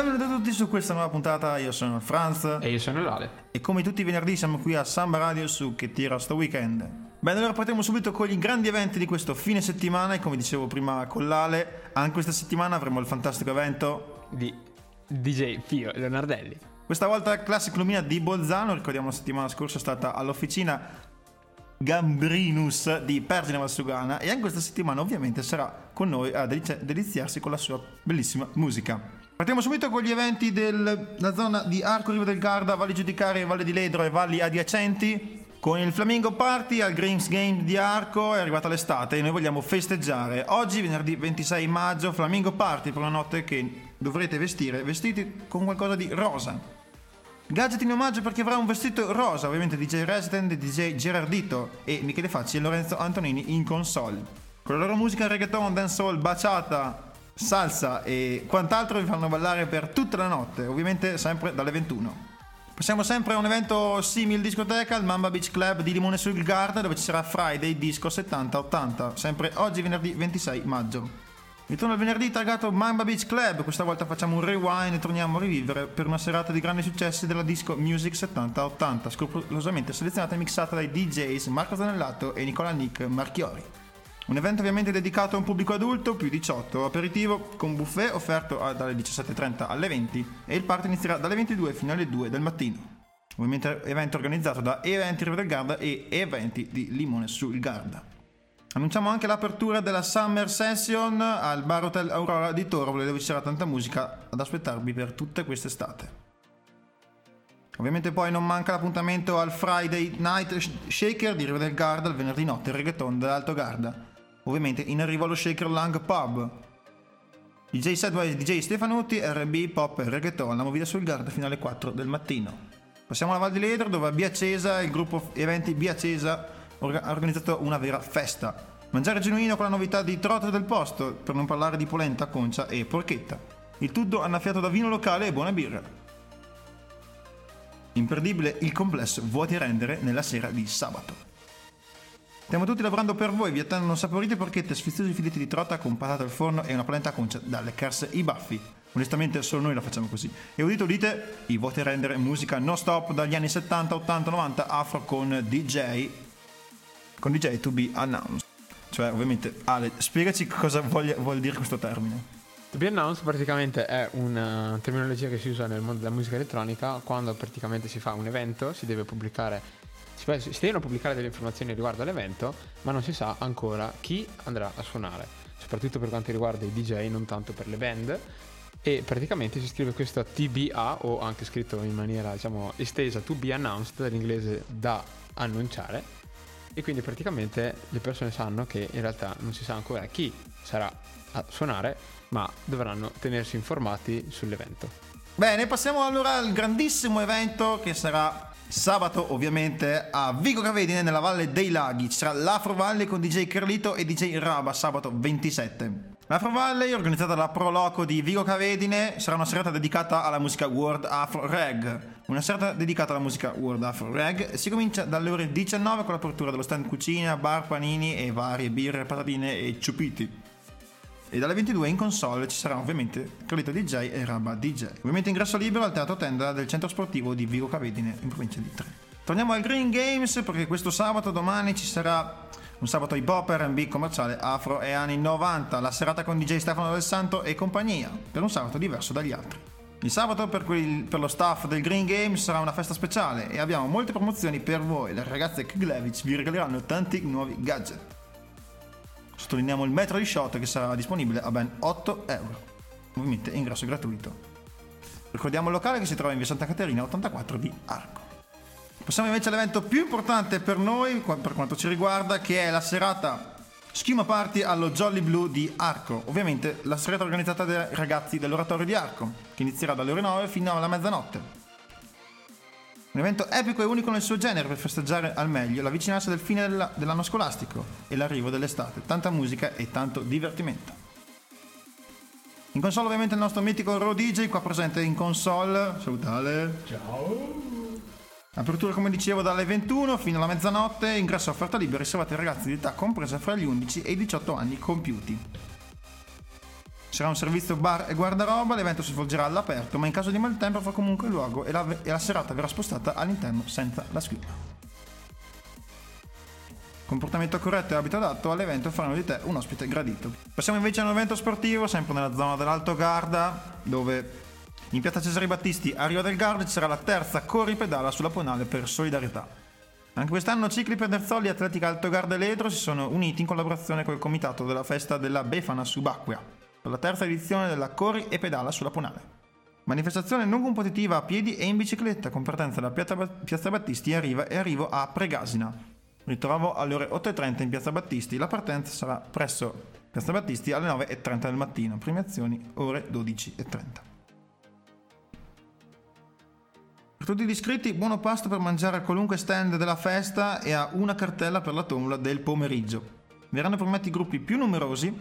Benvenuti a tutti su questa nuova puntata, io sono Franz E io sono Lale. e come tutti i venerdì siamo qui a Samba Radio su Che tira sto weekend. Bene, allora partiamo subito con i grandi eventi di questo fine settimana e come dicevo prima con Lale, anche questa settimana avremo il fantastico evento, Di DJ Pio Leonardelli. questa volta Classic Lumina di Bolzano, ricordiamo la settimana scorsa è stata all'officina Gambrinus di Pergine Valsugana e anche questa settimana ovviamente sarà con noi a delizi- deliziarsi con la sua bellissima musica. Partiamo subito con gli eventi della zona di Arco Riva del Garda, Valli Giudicarie, Valle di Ledro e valli adiacenti. Con il Flamingo Party al Greens Game di Arco è arrivata l'estate e noi vogliamo festeggiare. Oggi, venerdì 26 maggio, Flamingo Party per una notte che dovrete vestire vestiti con qualcosa di rosa. Gadget in omaggio per chi avrà un vestito rosa, ovviamente DJ Resident, DJ Gerardito e Michele Facci e Lorenzo Antonini in console. Con la loro musica reggaeton, dancehall, baciata, salsa e quant'altro vi fanno ballare per tutta la notte, ovviamente sempre dalle 21. Passiamo sempre a un evento simile discoteca, il Mamba Beach Club di Limone sul Garda, dove ci sarà Friday Disco 70-80, sempre oggi venerdì 26 maggio. Ritorno il venerdì targato Mamba Beach Club, questa volta facciamo un rewind e torniamo a rivivere per una serata di grandi successi della disco Music 70-80, scrupolosamente selezionata e mixata dai DJs Marco Zanellato e Nicola Nick Marchiori. Un evento ovviamente dedicato a un pubblico adulto, più 18, aperitivo con buffet offerto a- dalle 17.30 alle 20 e il party inizierà dalle 22 fino alle 2 del mattino. Ovviamente evento organizzato da Eventi Riva del Garda e Eventi di Limone sul Garda. Annunciamo anche l'apertura della Summer Session al Bar Hotel Aurora di Torovole dove ci sarà tanta musica ad aspettarvi per tutta quest'estate. Ovviamente poi non manca l'appuntamento al Friday Night Shaker di Riva del Garda il venerdì notte il reggaeton dell'Alto Garda. Ovviamente in arrivo allo Shaker Lang Pub. DJ Sedway, DJ Stefanutti, RB, Pop e Reggaeton, la movida sul Garda fino alle 4 del mattino. Passiamo alla Val di Ledro dove a Via Cesa il gruppo eventi Via Cesa orga- ha organizzato una vera festa. Mangiare genuino con la novità di Trotto del Posto, per non parlare di polenta, concia e porchetta. Il tutto annaffiato da vino locale e buona birra. Imperdibile il complesso Vuoti Rendere nella sera di sabato. Stiamo tutti lavorando per voi, vi attendono saporite porchette, sfiziosi filetti di trota con patate al forno e una polenta concia da leccarsi i baffi. Onestamente solo noi la facciamo così. E udite udite, i vuoti rendere musica non stop dagli anni 70, 80, 90 afro con DJ con DJ to be announced. Cioè, ovviamente, Ale, spiegaci cosa voglia- vuol dire questo termine. To be announced praticamente è una terminologia che si usa nel mondo della musica elettronica quando praticamente si fa un evento, si deve pubblicare, si, devono pubblicare delle informazioni riguardo all'evento, ma non si sa ancora chi andrà a suonare, soprattutto per quanto riguarda i DJ, non tanto per le band. E praticamente si scrive questo TBA o anche scritto in maniera diciamo estesa to be announced dall'inglese da annunciare e quindi praticamente le persone sanno che in realtà non si sa ancora chi sarà a suonare, ma dovranno tenersi informati sull'evento. Bene, passiamo allora al grandissimo evento che sarà sabato ovviamente a Vigo Cavedine nella Valle dei Laghi. Ci sarà l'Afro Valley con DJ Carlito e DJ Raba sabato 27. L'Afro Valley, organizzata dalla Pro Loco di Vigo Cavedine, sarà una serata dedicata alla musica World Afro Reg. Una serata dedicata alla musica World Afro Reg. Si comincia dalle ore 19 con l'apertura dello stand cucina, bar, panini e varie birre, patatine e ciupiti. E dalle 22 in console ci sarà ovviamente Carlito DJ e Rabba DJ. Ovviamente ingresso libero al teatro tenda del centro sportivo di Vigo Cavedine in provincia di Tre. Torniamo al Green Games perché questo sabato domani ci sarà un sabato hip hop R&B commerciale afro e anni 90, la serata con DJ Stefano del Santo e compagnia, per un sabato diverso dagli altri. Il sabato per, quel- per lo staff del Green Games sarà una festa speciale e abbiamo molte promozioni per voi. Le ragazze Kglevich vi regaleranno tanti nuovi gadget. Sottolineiamo il metro di shot che sarà disponibile a ben 8 euro. Ovviamente ingresso gratuito. Ricordiamo il locale che si trova in via Santa Caterina 84 di Arco. Passiamo invece all'evento più importante per noi, per quanto ci riguarda, che è la serata Schema Party allo Jolly Blue di Arco. Ovviamente la serata organizzata dai ragazzi dell'oratorio di Arco, che inizierà dalle ore 9 fino alla mezzanotte. Un evento epico e unico nel suo genere per festeggiare al meglio la vicinanza del fine della- dell'anno scolastico e l'arrivo dell'estate. Tanta musica e tanto divertimento. In console ovviamente il nostro mitico Raw DJ qua presente in console. Salutale. Ciao. Apertura come dicevo dalle 21 fino alla mezzanotte, ingresso a offerta libera riservato ai ragazzi di età compresa fra gli 11 e i 18 anni compiuti. Sarà un servizio bar e guardaroba, l'evento si svolgerà all'aperto, ma in caso di maltempo fa comunque luogo e la, e la serata verrà spostata all'interno senza la scritta. Comportamento corretto e abito adatto all'evento faranno di te un ospite gradito. Passiamo invece a un evento sportivo, sempre nella zona dell'Alto Garda, dove in piazza Cesare Battisti a Rio del Garda ci sarà la terza corripedala sulla Ponale per solidarietà. Anche quest'anno Cicli Pederzoli Atletica Alto Garda e Ledro si sono uniti in collaborazione col comitato della festa della Befana Subacquea per la terza edizione della Corri e Pedala sulla Ponale. Manifestazione non competitiva a piedi e in bicicletta con partenza da Piazza Battisti e arrivo a Pregasina, Ritrovo alle ore 8.30 in Piazza Battisti. La partenza sarà presso Piazza Battisti alle 9.30 del mattino. Premiazioni ore 12.30. Per tutti gli iscritti, buono pasto per mangiare a qualunque stand della festa e a una cartella per la tombola del pomeriggio. Verranno permetti gruppi più numerosi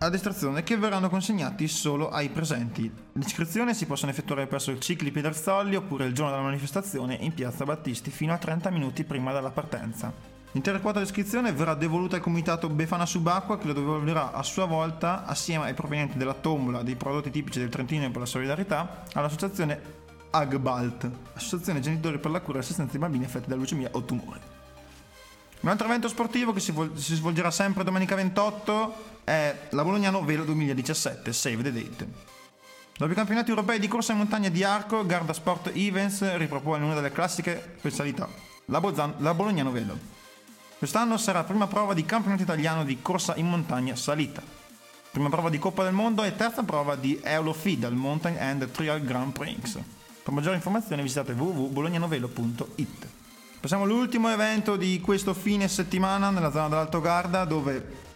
ad estrazione che verranno consegnati solo ai presenti. L'iscrizione si possono effettuare presso il Cicli Pederzolli oppure il giorno della manifestazione in Piazza Battisti fino a 30 minuti prima della partenza. L'intera quota di iscrizione verrà devoluta al comitato Befana Subacqua che lo devolverà a sua volta assieme ai provenienti della tombola dei prodotti tipici del Trentino per la solidarietà all'associazione AGBALT, Associazione Genitori per la cura e assistenza dei bambini affetti da leucemia o tumori. Un altro evento sportivo che si, vol- si svolgerà sempre domenica 28 è la Bolognano Velo 2017, Save the Date. Dopo i campionati europei di corsa in montagna di arco, Garda Sport Events ripropone una delle classiche specialità, la, Bozan- la Bolognano Velo. Quest'anno sarà prima prova di campionato italiano di corsa in montagna salita. Prima prova di Coppa del Mondo e terza prova di Eulofid al Mountain and Trial Grand Prix. Per maggiori informazioni visitate www.bolognanovelo.it. Passiamo all'ultimo evento di questo fine settimana nella zona dell'Alto Garda dove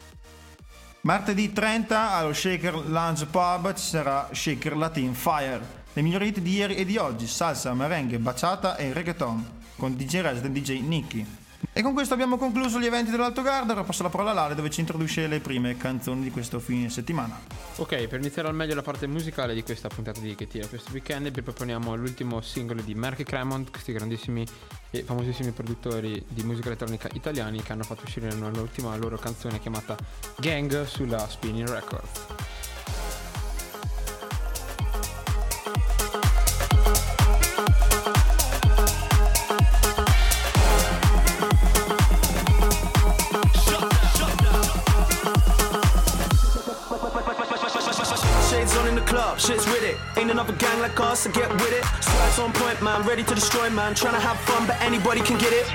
martedì 30 allo Shaker Lounge Pub ci sarà Shaker Latin Fire. Le migliori hit di ieri e di oggi, salsa, merengue, baciata e reggaeton con DJ Resident DJ Nicky. E con questo abbiamo concluso gli eventi dell'Alto Garda. Ora passo la parola a Lale dove ci introduce le prime canzoni di questo fine settimana. Ok, per iniziare al meglio la parte musicale di questa puntata di Che tira questo weekend, vi proponiamo l'ultimo singolo di Marky Cremont, questi grandissimi e famosissimi produttori di musica elettronica italiani che hanno fatto uscire l'ultima loro canzone chiamata Gang sulla Spinning Records. So get with it. Slides on point, man, ready to destroy, man. Trying to have fun, but anybody can get it.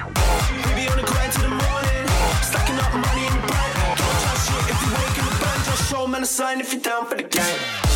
We be on the grind to the morning, stacking up money in the bank. Don't try shit if you wake in the band. Just show man a sign if you're down for the gang.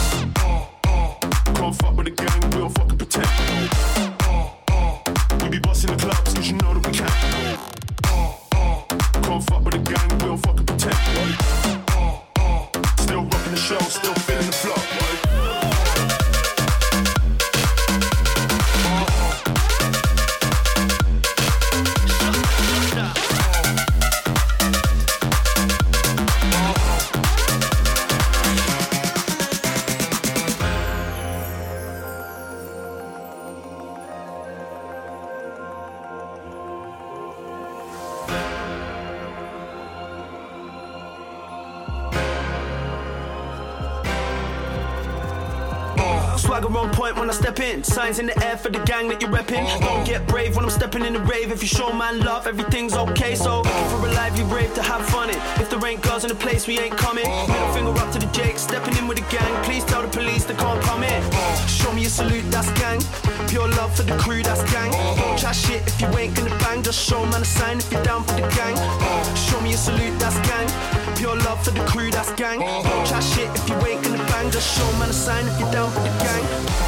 Step in. Signs in the air for the gang that you're repping. Uh-huh. Don't get brave when I'm stepping in the rave. If you show man love, everything's okay. So for uh-huh. a lively rave to have fun in. If there ain't girls in the place, we ain't coming. Uh-huh. Middle finger up to the Jake, stepping in with the gang. Please tell the police they can't come in. Show me a salute, that's gang. Pure love for the crew, that's gang. Don't chat shit if you ain't gonna bang. Just show man a sign if you're down for the gang. Show me a salute, that's gang. Pure love for the crew, that's gang. Don't chat shit if you ain't gonna bang. Just show man a sign if you're down for the gang.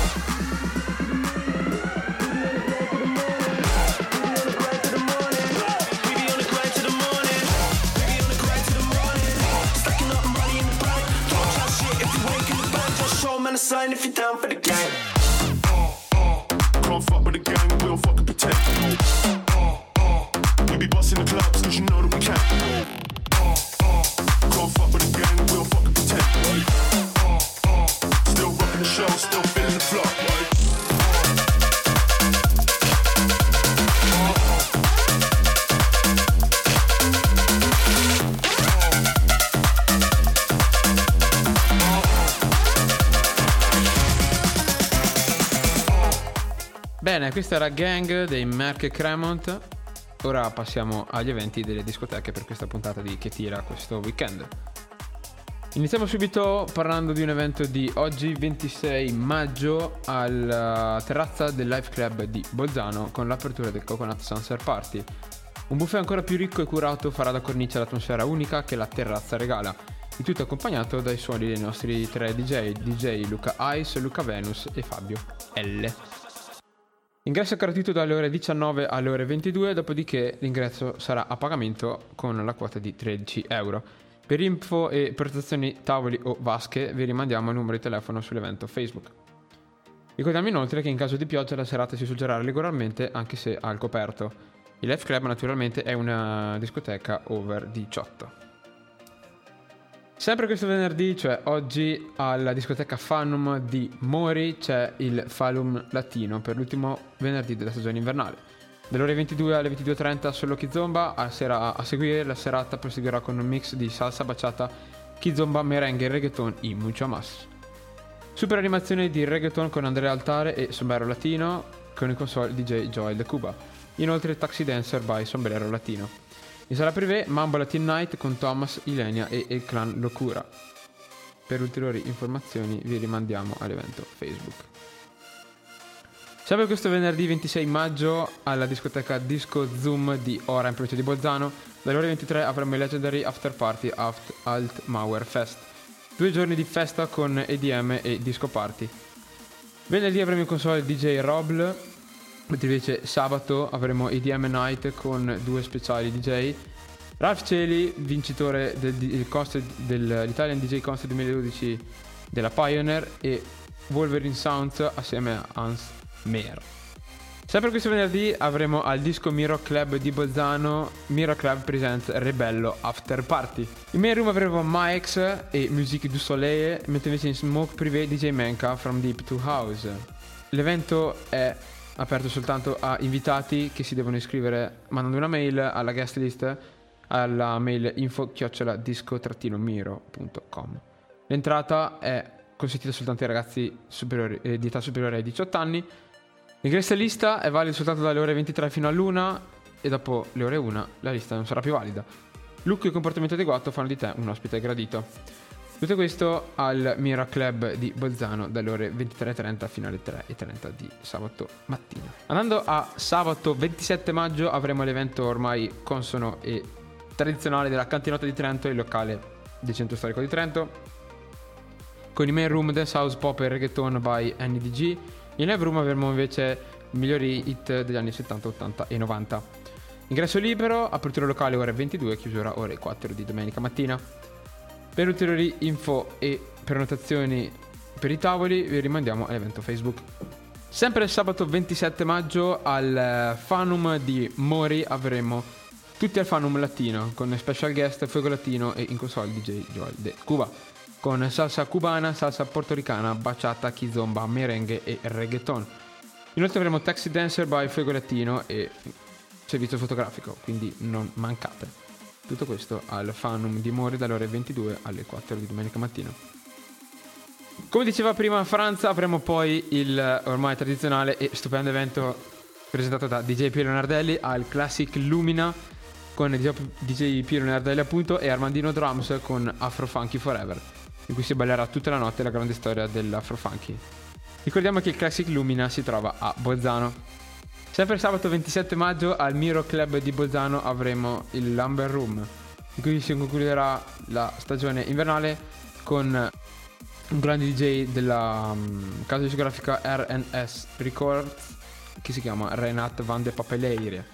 sign a sign if you're down for the gang. Bene, questa era Gang dei Merck e Cremont. Ora passiamo agli eventi delle discoteche per questa puntata di Che tira questo weekend. Iniziamo subito parlando di un evento di oggi 26 maggio alla terrazza del Life Club di Bolzano con l'apertura del Coconut Sunset Party. Un buffet ancora più ricco e curato farà da cornice l'atmosfera unica che la terrazza regala, il tutto accompagnato dai suoni dei nostri tre DJ, DJ Luca Ice, Luca Venus e Fabio L. Ingresso gratuito dalle ore 19 alle ore 22, dopodiché l'ingresso sarà a pagamento con la quota di 13 euro. Per info e prestazioni tavoli o vasche vi rimandiamo il numero di telefono sull'evento Facebook. Ricordiamo inoltre che in caso di pioggia la serata si suggerà regolarmente anche se al coperto. Il Life Club naturalmente è una discoteca over 18. Sempre questo venerdì, cioè oggi, alla discoteca Fanum di Mori c'è il Falum Latino per l'ultimo venerdì della stagione invernale. Dalle ore 22 alle 22.30 solo Kizomba, a, sera, a seguire la serata proseguirà con un mix di salsa baciata, Kizomba, merengue e reggaeton in mucho más. Super animazione di reggaeton con Andrea Altare e Sombrero Latino con il console DJ Joel de Cuba. Inoltre Taxi Dancer by Sombrero Latino. In sala privé Mambo Latin Night con Thomas, Ilenia e il clan Locura. Per ulteriori informazioni vi rimandiamo all'evento Facebook. Sempre questo venerdì 26 maggio alla discoteca Disco Zoom di Ora in provincia di Bolzano, dalle ore 23 avremo il Legendary After Party Aft Alt Mauer Fest. Due giorni di festa con EDM e disco party. Venerdì avremo in console DJ Robl, mentre invece sabato avremo EDM Night con due speciali DJ. Ralph Celi, vincitore del, del, dell'Italian DJ Concert 2012 della Pioneer e Wolverine Sounds assieme a Hans Mer. Sempre questo venerdì avremo al disco Miro Club di Bolzano Miro Club Presents Rebello After Party. In main room avremo Mike's e Musique du Soleil, mentre invece in Smoke Privé DJ Menka From Deep to House. L'evento è aperto soltanto a invitati che si devono iscrivere mandando una mail alla guest list alla mail info disco-miro.com. L'entrata è consentita soltanto ai ragazzi eh, di età superiore ai 18 anni L'ingresso lista è valido soltanto dalle ore 23 fino all'una e dopo le ore 1 la lista non sarà più valida. Look e comportamento adeguato fanno di te un ospite gradito. Tutto questo al Mira Club di Bolzano dalle ore 23.30 fino alle 3.30 di sabato mattina. Andando a sabato 27 maggio avremo l'evento ormai consono e tradizionale della Cantinota di Trento, il locale del centro storico di Trento, con i main room Dance House Pop e Reggaeton by NDG in live room avremo invece i migliori hit degli anni 70, 80 e 90. Ingresso libero, apertura locale ore 22, chiusura ore 4 di domenica mattina. Per ulteriori info e prenotazioni per i tavoli vi rimandiamo all'evento Facebook. Sempre sabato 27 maggio al Fanum di Mori avremo tutti al Fanum Latino con special guest Fuego Latino e in console DJ Joel de Cuba con salsa cubana, salsa portoricana, bachata, kizomba, merengue e reggaeton. Inoltre avremo Taxi Dancer by Fuego Latino e servizio fotografico, quindi non mancate. Tutto questo al Fanum di Mori dalle ore 22 alle 4 di domenica mattina. Come diceva prima Franza, avremo poi il ormai tradizionale e stupendo evento presentato da DJ Piero Leonardelli al Classic Lumina con DJ Piero Leonardelli appunto e Armandino Drums con Afro Funky Forever in cui si ballerà tutta la notte la grande storia dell'afrofunky. Ricordiamo che il Classic Lumina si trova a Bolzano. Sempre sabato 27 maggio al Miro Club di Bolzano avremo il Lumber Room, in cui si concluderà la stagione invernale con un grande DJ della um, casa discografica RNS Records che si chiama Renat Van de Papeleire.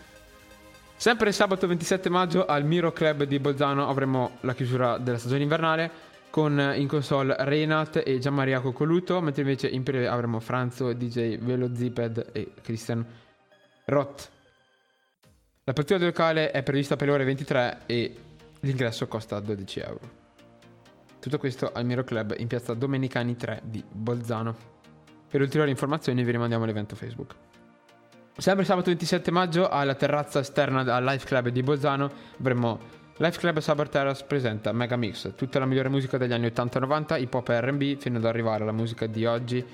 Sempre sabato 27 maggio al Miro Club di Bolzano avremo la chiusura della stagione invernale con in console Reinat e Gianmaria Coccoluto, mentre invece in privé avremo Franzo, DJ Velo Ziped e Christian Roth. L'apertura del locale è prevista per le ore 23 e l'ingresso costa 12 euro. Tutto questo al Miro Club in piazza Domenicani 3 di Bolzano. Per ulteriori informazioni vi rimandiamo all'evento Facebook. Sempre sabato 27 maggio alla terrazza esterna al Life Club di Bolzano avremo Life Club Saber Terrace presenta Mega Mix, tutta la migliore musica degli anni 80-90, hip hop e RB, fino ad arrivare alla musica di oggi.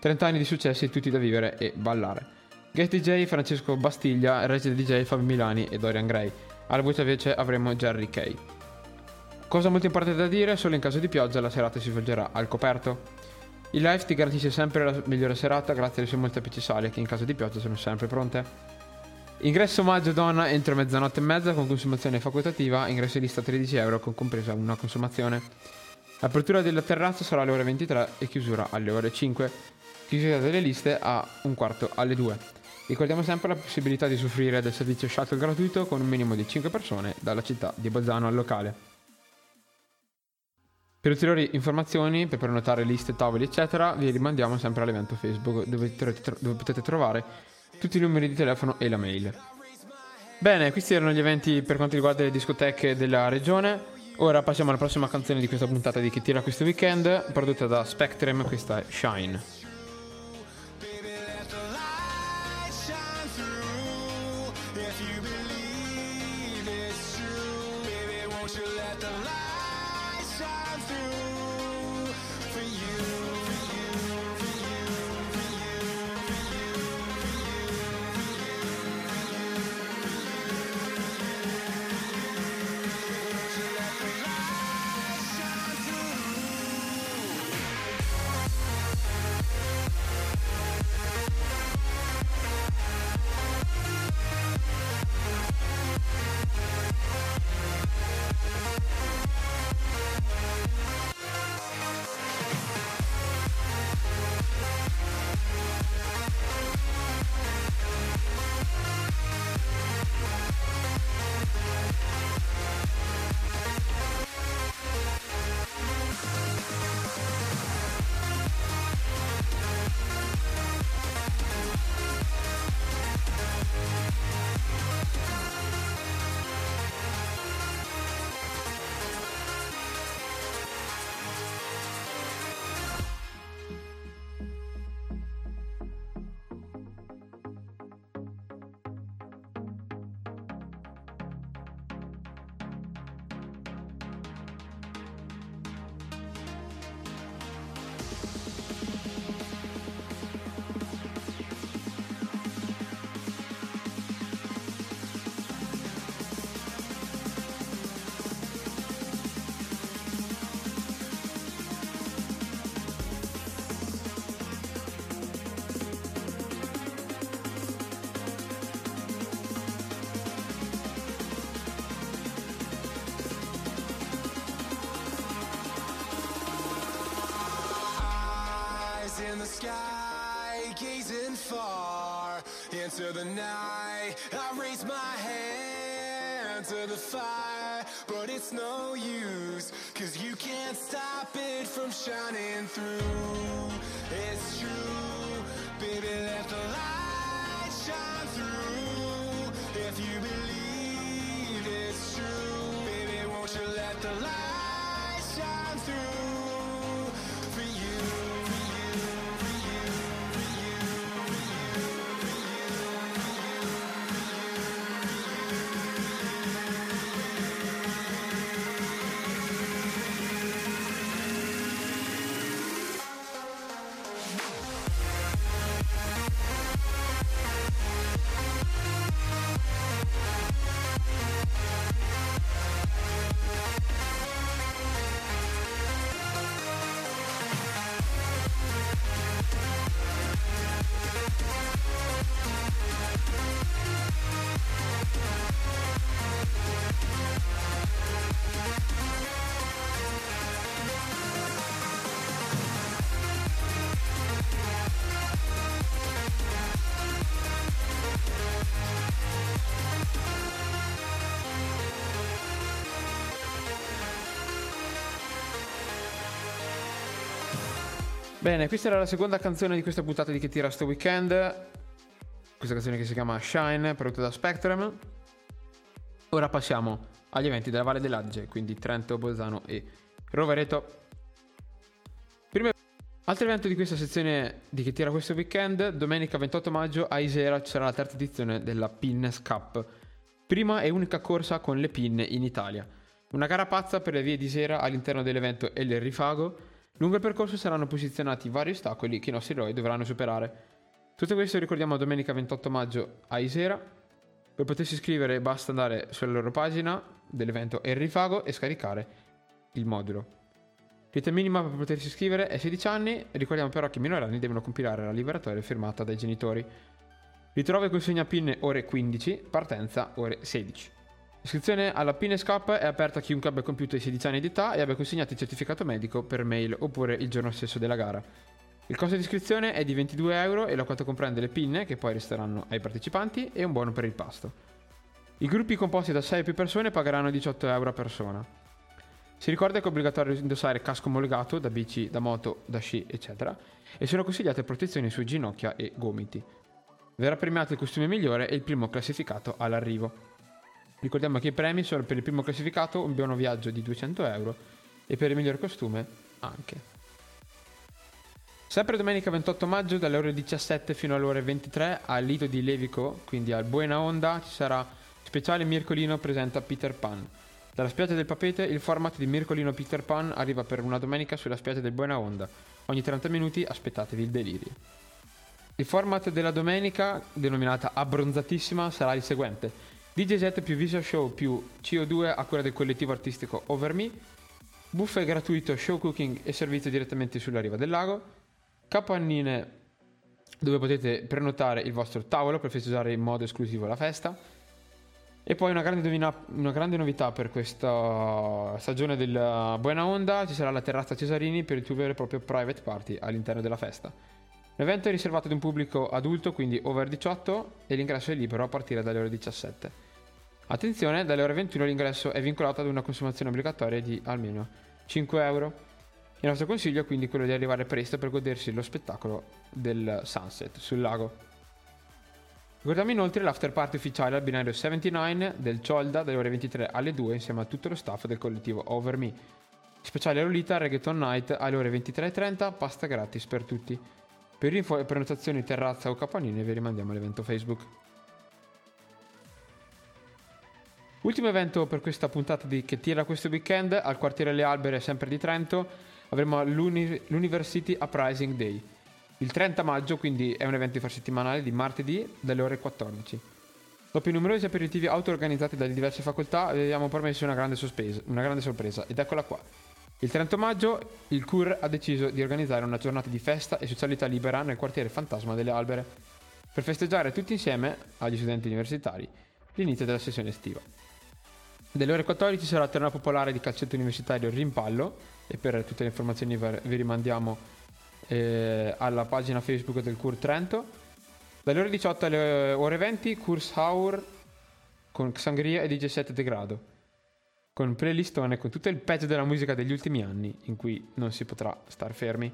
30 anni di successi tutti da vivere e ballare. Guest DJ Francesco Bastiglia, Resident DJ Fabio Milani e Dorian Gray. Alla voce invece avremo Jerry Kay. Cosa molto importante da dire, solo in caso di pioggia la serata si svolgerà al coperto. Il live ti garantisce sempre la migliore serata grazie alle sue molteplici sale che in caso di pioggia sono sempre pronte. Ingresso omaggio donna entro mezzanotte e mezza con consumazione facoltativa, ingresso in lista 13 euro con compresa una consumazione. L'apertura della terrazza sarà alle ore 23 e chiusura alle ore 5. Chiusura delle liste a un quarto alle 2. Ricordiamo sempre la possibilità di soffrire del servizio shuttle gratuito con un minimo di 5 persone dalla città di Bolzano al locale. Per ulteriori informazioni, per prenotare liste, tavoli, eccetera, vi rimandiamo sempre all'evento Facebook dove, dove potete trovare tutti i numeri di telefono e la mail. Bene, questi erano gli eventi per quanto riguarda le discoteche della regione. Ora passiamo alla prossima canzone di questa puntata di Chi tira questo weekend, prodotta da Spectrum, questa è Shine. Into the night. I raise my hand to the fire, but it's no use, cause you can't stop it from shining through. It's true, baby, let the light shine through. If you believe it's true, baby, won't you let the light shine through? Bene, questa era la seconda canzone di questa puntata di Che tira sto weekend. Questa canzone che si chiama Shine, prodotta da Spectrum. Ora passiamo agli eventi della Valle dell'Adige, quindi Trento, Bolzano e Rovereto. Primo altro evento di questa sezione di Che tira questo weekend, domenica 28 maggio a Isera sarà la terza edizione della Pinnes Cup. Prima e unica corsa con le pinne in Italia. Una gara pazza per le vie di Isera all'interno dell'evento e il rifago Lungo il percorso saranno posizionati vari ostacoli che i nostri eroi dovranno superare. Tutto questo ricordiamo domenica 28 maggio a Isera. Per potersi iscrivere basta andare sulla loro pagina dell'evento El Rifago e scaricare il modulo. L'età minima per potersi iscrivere è 16 anni, ricordiamo però che i minorenni devono compilare la liberatoria firmata dai genitori. Ritrova e consegna PIN ore 15, partenza ore 16. L'iscrizione alla PIN Cup è aperta a chiunque abbia compiuto i 16 anni di età e abbia consegnato il certificato medico per mail oppure il giorno stesso della gara. Il costo di iscrizione è di 22 euro e la quota comprende le pinne che poi resteranno ai partecipanti e un buono per il pasto. I gruppi composti da 6 o più persone pagheranno 18 euro a persona. Si ricorda che è obbligatorio indossare casco omologato da bici, da moto, da sci, eccetera, e sono consigliate protezioni su ginocchia e gomiti. Verrà premiato il costume migliore e il primo classificato all'arrivo. Ricordiamo che i premi sono per il primo classificato un buono viaggio di 200 euro e per il miglior costume anche. Sempre domenica 28 maggio dalle ore 17 fino alle ore 23 al Lido di Levico, quindi al Buena Onda, ci sarà speciale Mircolino presenta Peter Pan. Dalla spiaggia del Papete il format di Mircolino Peter Pan arriva per una domenica sulla spiaggia del Buena Onda. Ogni 30 minuti aspettatevi il delirio. Il format della domenica, denominata Abbronzatissima, sarà il seguente. DJ set più visual show più CO2 a cura del collettivo artistico Over Me, buffet gratuito, show cooking e servizio direttamente sulla riva del lago, capannine dove potete prenotare il vostro tavolo per festeggiare in modo esclusivo la festa. E poi una grande, novità, una grande novità per questa stagione della Buena Onda, ci sarà la terrazza Cesarini per il tuo vero e proprio private party all'interno della festa. L'evento è riservato ad un pubblico adulto, quindi over 18, e l'ingresso è libero a partire dalle ore 17. Attenzione, dalle ore 21 l'ingresso è vincolato ad una consumazione obbligatoria di almeno 5 euro. Il nostro consiglio è quindi quello di arrivare presto per godersi lo spettacolo del sunset sul lago. Ricordiamo inoltre l'after party ufficiale al binario 79 del Ciolda dalle ore 23 alle 2 insieme a tutto lo staff del collettivo Over Me. Speciale Lolita Reggaeton Night alle ore 23.30, pasta gratis per tutti. Per info e prenotazioni terrazza o capanine vi rimandiamo all'evento Facebook. Ultimo evento per questa puntata di Che tira questo weekend al quartiere Le Albere sempre di Trento avremo l'University Uprising Day. Il 30 maggio, quindi è un evento infrasettimanale di martedì dalle ore 14. Dopo i numerosi aperitivi auto-organizzati dalle diverse facoltà, abbiamo permesso una grande, sospesa, una grande sorpresa, ed eccola qua. Il 30 maggio il CUR ha deciso di organizzare una giornata di festa e socialità libera nel quartiere Fantasma delle Albere, per festeggiare tutti insieme, agli studenti universitari, l'inizio della sessione estiva. Dalle ore 14 sarà il torneo popolare di calcetto universitario Rimpallo e per tutte le informazioni vi rimandiamo eh, alla pagina Facebook del CUR Trento. Dalle ore 18 alle ore 20 Kurs Hour con Sangria e DJ 7 Degrado con playlistone con tutto il peggio della musica degli ultimi anni in cui non si potrà star fermi.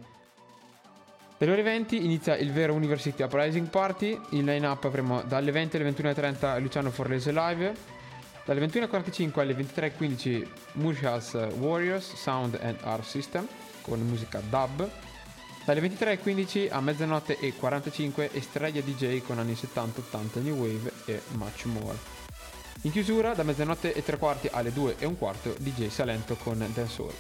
Dalle ore 20 inizia il vero University Uprising Party, in line-up avremo dalle 20 alle 21.30 Luciano Forlese Live, dalle 21.45 alle 23.15 Murshas Warriors Sound and Art System con musica dub. Dalle 23.15 a mezzanotte e 45 Estrella DJ con anni 70-80 New Wave e much more. In chiusura da mezzanotte e tre quarti alle 2 e un quarto DJ Salento con Dancehall.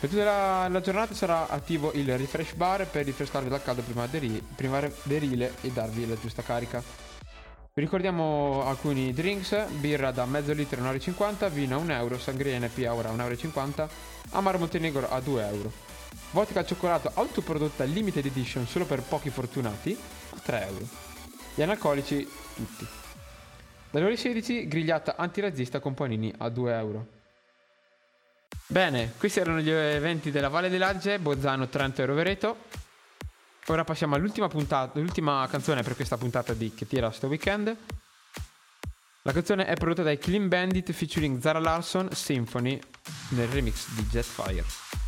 Per tutta la, la, giornata sarà attivo il refresh bar per rinfrescarvi dal caldo prima, deri, prima derile e darvi la giusta carica. Vi ricordiamo alcuni drinks, birra da mezzo litro a 1,50 euro, vino a 1 euro, sangria NP ora a 1,50 euro, amaro Montenegro a 2 euro. Vodka al cioccolato autoprodotta limited edition solo per pochi fortunati a 3 euro. Gli analcolici tutti. Dalle ore 16 grigliata antirazzista con panini a 2 euro. Bene, questi erano gli eventi della Valle dell'Adige, Bozzano Trento e Rovereto. Ora passiamo all'ultima puntata, l'ultima canzone per questa puntata di Che tira sto weekend. La canzone è prodotta dai Clean Bandit featuring Zara Larson Symphony nel remix di Jetfire.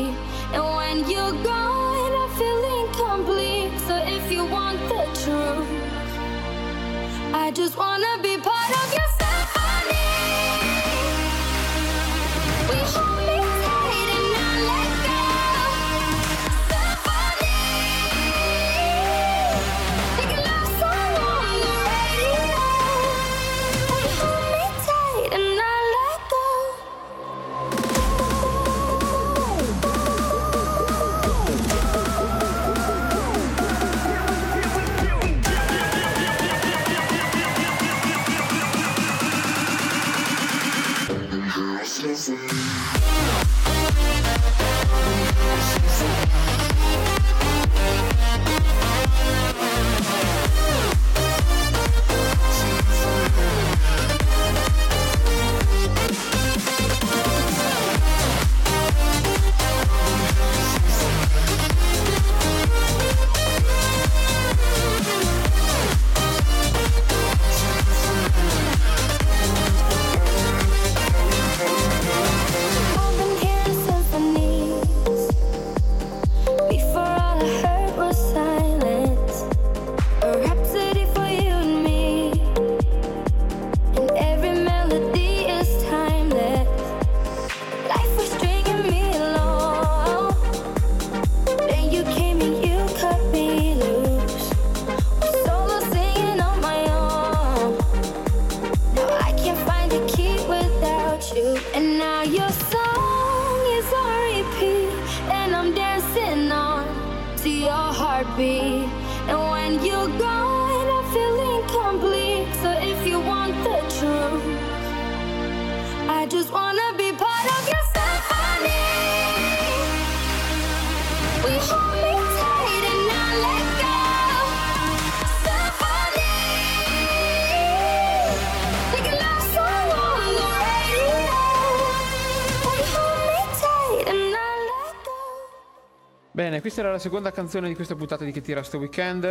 Bene, questa era la seconda canzone di questa puntata di Che tira sto weekend.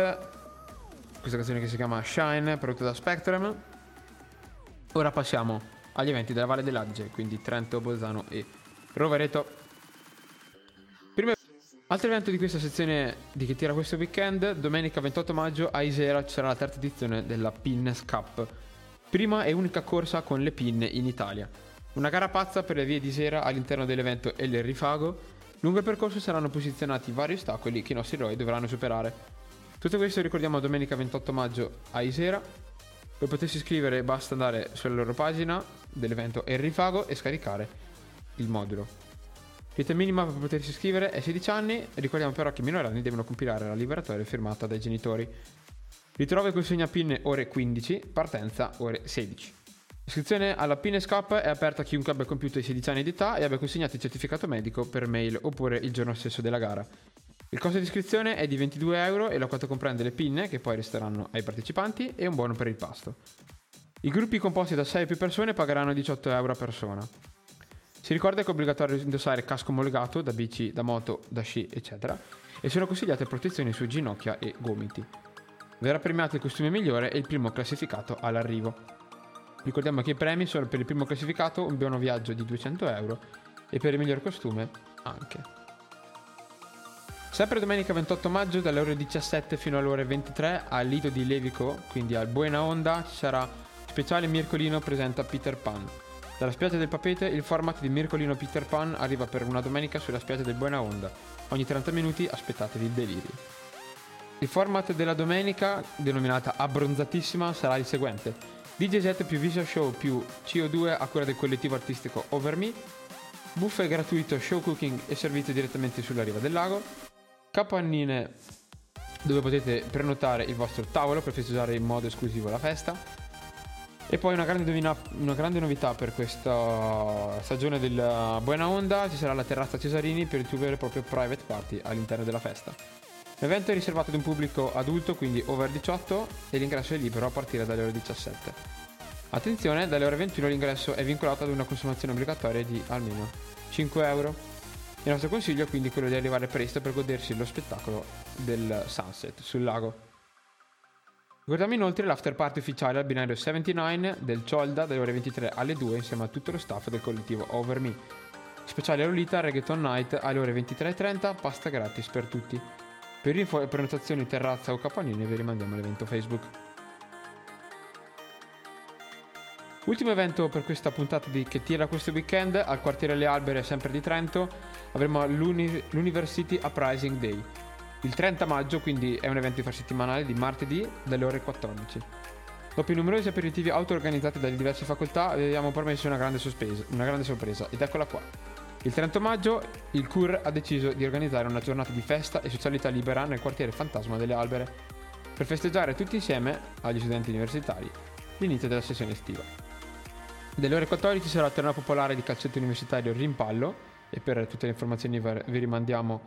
Questa canzone che si chiama Shine, prodotta da Spectrum. Ora passiamo agli eventi della Valle dell'Adige, quindi Trento, Bolzano e Rovereto. Primo altro evento di questa sezione di Che tira questo weekend, domenica 28 maggio a Isera ci sarà la terza edizione della Pinnes Cup. Prima e unica corsa con le pinne in Italia. Una gara pazza per le vie di Isera all'interno dell'evento e il rifago. Lungo il percorso saranno posizionati vari ostacoli che i nostri eroi dovranno superare. Tutto questo ricordiamo domenica 28 maggio a Isera. Per potersi iscrivere basta andare sulla loro pagina dell'evento e il rifago e scaricare il modulo. L'età minima per potersi iscrivere è 16 anni, ricordiamo però che i minorenni devono compilare la liberatoria firmata dai genitori. Ritrova e consegna PIN ore 15, partenza ore 16. L'iscrizione alla Pines Cup è aperta a chiunque abbia compiuto i 16 anni di età e abbia consegnato il certificato medico per mail oppure il giorno stesso della gara. Il costo di iscrizione è di 22 euro e la quota comprende le pinne che poi resteranno ai partecipanti e un buono per il pasto. I gruppi composti da 6 o più persone pagheranno 18 euro a persona. Si ricorda che è obbligatorio indossare casco omologato da bici, da moto, da sci, eccetera, e sono consigliate protezioni su ginocchia e gomiti. Verrà premiato il costume migliore e il primo classificato all'arrivo. Ricordiamo che i premi sono per il primo classificato un buono viaggio di 200 euro e per il miglior costume anche. Sempre domenica 28 maggio dalle ore 17 fino alle ore 23 al Lido di Levico, quindi al Buena Onda, ci sarà speciale Mircolino presenta Peter Pan. Dalla spiaggia del Papete il format di Mircolino Peter Pan arriva per una domenica sulla spiaggia del Buena Onda. Ogni 30 minuti aspettatevi il delirio. Il format della domenica, denominata Abbronzatissima, sarà il seguente. DJ set più visual show più CO2 a cura del collettivo artistico Over Me, buffet gratuito show cooking e servizio direttamente sulla riva del lago, capannine dove potete prenotare il vostro tavolo per festeggiare in modo esclusivo la festa. E poi una grande, novina- una grande novità per questa stagione della Buena Onda, ci sarà la terrazza Cesarini per il tuo vero e proprio private party all'interno della festa. L'evento è riservato ad un pubblico adulto, quindi over 18, e l'ingresso è libero a partire dalle ore 17. Attenzione, dalle ore 21 l'ingresso è vincolato ad una consumazione obbligatoria di almeno 5 euro. Il nostro consiglio è quindi quello di arrivare presto per godersi lo spettacolo del sunset sul lago. Ricordiamo inoltre l'after party ufficiale al binario 79 del Ciolda dalle ore 23 alle 2 insieme a tutto lo staff del collettivo Over Me. Speciale Lolita Reggaeton Night alle ore 23.30, pasta gratis per tutti. Per info e prenotazioni terrazza o capanini vi rimandiamo all'evento Facebook. Ultimo evento per questa puntata di Che tira questo weekend al quartiere Le Albere sempre di Trento avremo l'Uni- l'University Uprising Day. Il 30 maggio quindi è un evento infrasettimanale di martedì dalle ore 14. Dopo i numerosi aperitivi auto-organizzati dalle diverse facoltà vi abbiamo promesso una grande, sospesa- una grande sorpresa ed eccola qua. Il 30 maggio il CUR ha deciso di organizzare una giornata di festa e socialità libera nel quartiere Fantasma delle Albere per festeggiare tutti insieme, agli studenti universitari, l'inizio della sessione estiva. Delle ore 14 sarà il torneo popolare di calcetto universitario Rimpallo e per tutte le informazioni vi rimandiamo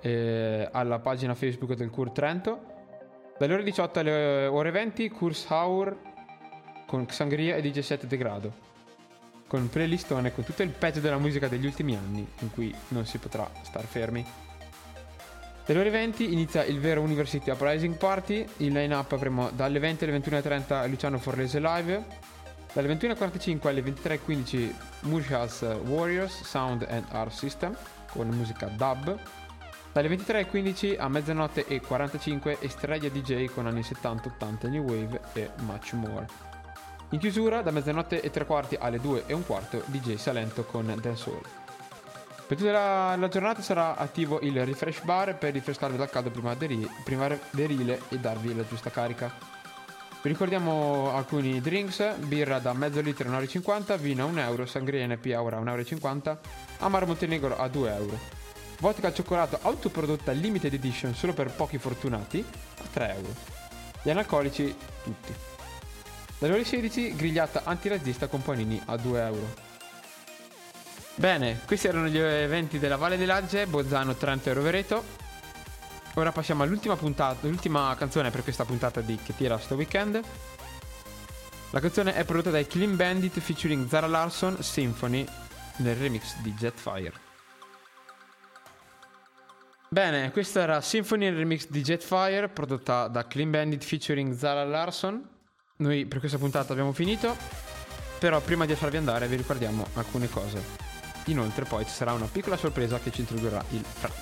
eh, alla pagina Facebook del CUR Trento. Dalle ore 18 alle ore 20 Kurs Hour con Xangria e DJ set Degrado con playlistone con tutto il peggio della musica degli ultimi anni in cui non si potrà star fermi. Dalle ore 20 inizia il vero University Uprising Party, in line up avremo dalle 20 alle 21.30 Luciano Forlese live, dalle 21.45 alle 23.15 Murshas Warriors Sound and Art System con musica dub, dalle 23.15 a mezzanotte e 45 Estrella DJ con anni 70-80 New Wave e much more. In chiusura, da mezzanotte e tre quarti alle 2 e un quarto, DJ Salento con Dancehall. Per tutta la, la giornata sarà attivo il refresh bar per rinfrescarvi dal caldo primaverile e darvi la giusta carica. Vi ricordiamo alcuni drinks, birra da mezzo litro a 1,50€, vino a 1 euro, sangria NP ora a 1,50€, amaro Montenegro a 2 euro. Vodka al cioccolato autoprodotta limited edition solo per pochi fortunati a 3 euro. Gli analcolici tutti. Dalle ore 16 grigliata antirazzista con panini a 2 euro. Bene, questi erano gli eventi della Valle dell'Adige, Bolzano, Trento e Rovereto. Ora passiamo all'ultima puntata, l'ultima canzone per questa puntata di Che tira sto weekend. La canzone è prodotta dai Clean Bandit featuring Zara Larson Symphony nel remix di Jetfire. Bene, questo era Symphony nel remix di Jetfire prodotta da Clean Bandit featuring Zara Larson. Noi per questa puntata abbiamo finito, però prima di farvi andare vi ricordiamo alcune cose. Inoltre poi ci sarà una piccola sorpresa che ci introdurrà il Franz.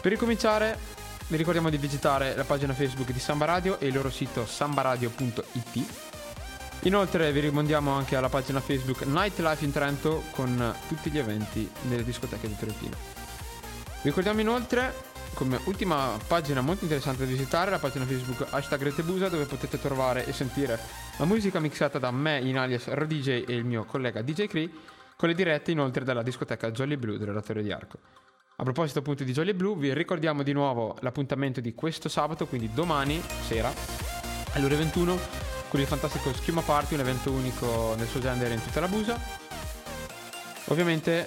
Per ricominciare vi ricordiamo di visitare la pagina Facebook di Samba Radio e il loro sito sambaradio.it. Inoltre vi rimandiamo anche alla pagina Facebook Nightlife in Trento con tutti gli eventi nelle discoteche di Trentino. Vi ricordiamo inoltre come ultima pagina molto interessante da visitare la pagina Facebook hashtag Retebusa dove potete trovare e sentire la musica mixata da me in alias RDJ e il mio collega DJ Cree con le dirette inoltre dalla discoteca Jolly Blue del relatore di Arco. A proposito appunto di Jolly Blue vi ricordiamo di nuovo l'appuntamento di questo sabato, quindi domani sera alle ore 21 con il fantastico Schiuma Party, un evento unico nel suo genere in tutta la Busa. Ovviamente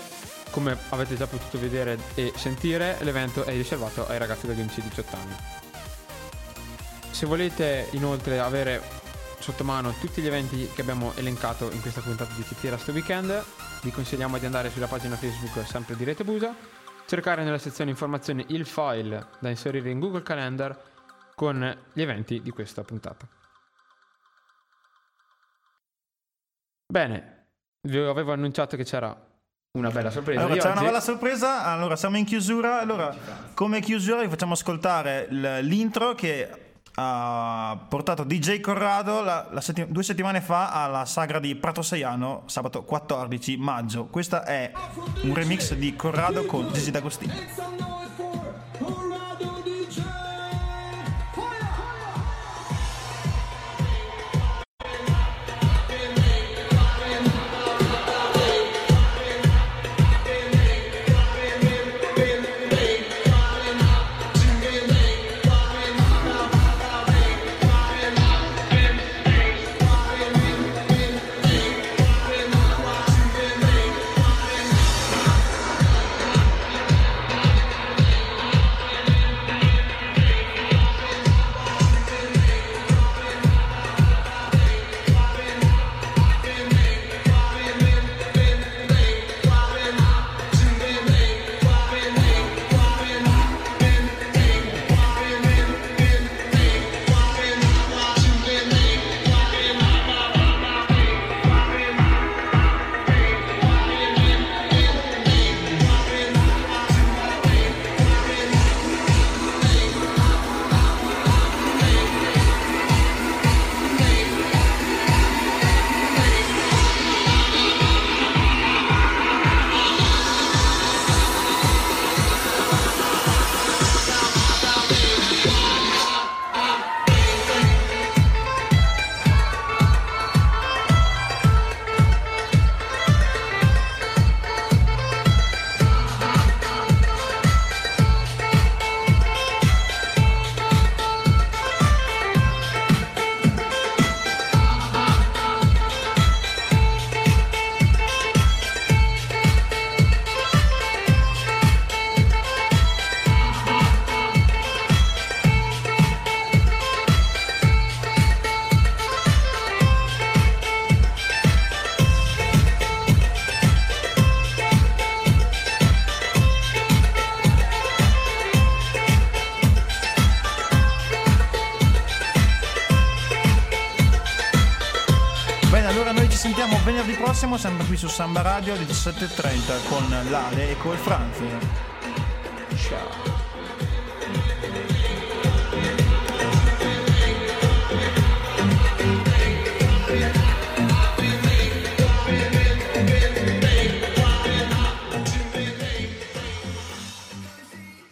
come avete già potuto vedere e sentire, l'evento è riservato ai ragazzi dagli 11-18 anni. Se volete inoltre avere sotto mano tutti gli eventi che abbiamo elencato in questa puntata di Titira sto weekend, vi consigliamo di andare sulla pagina Facebook sempre di Rete Busa, cercare nella sezione informazioni il file da inserire in Google Calendar con gli eventi di questa puntata. Bene, vi avevo annunciato che c'era una bella sorpresa. Allora, c'è una oggi. bella sorpresa. Allora, siamo in chiusura. Allora, come chiusura vi facciamo ascoltare l'intro che ha portato DJ Corrado la- la setti- due settimane fa alla sagra di Prato Seiano, sabato 14 maggio. Questo è un remix di Corrado con Gigi D'Agostino. Prossimo, sempre qui su Samba Radio alle 17.30 con l'Ale e col Franz. Ciao.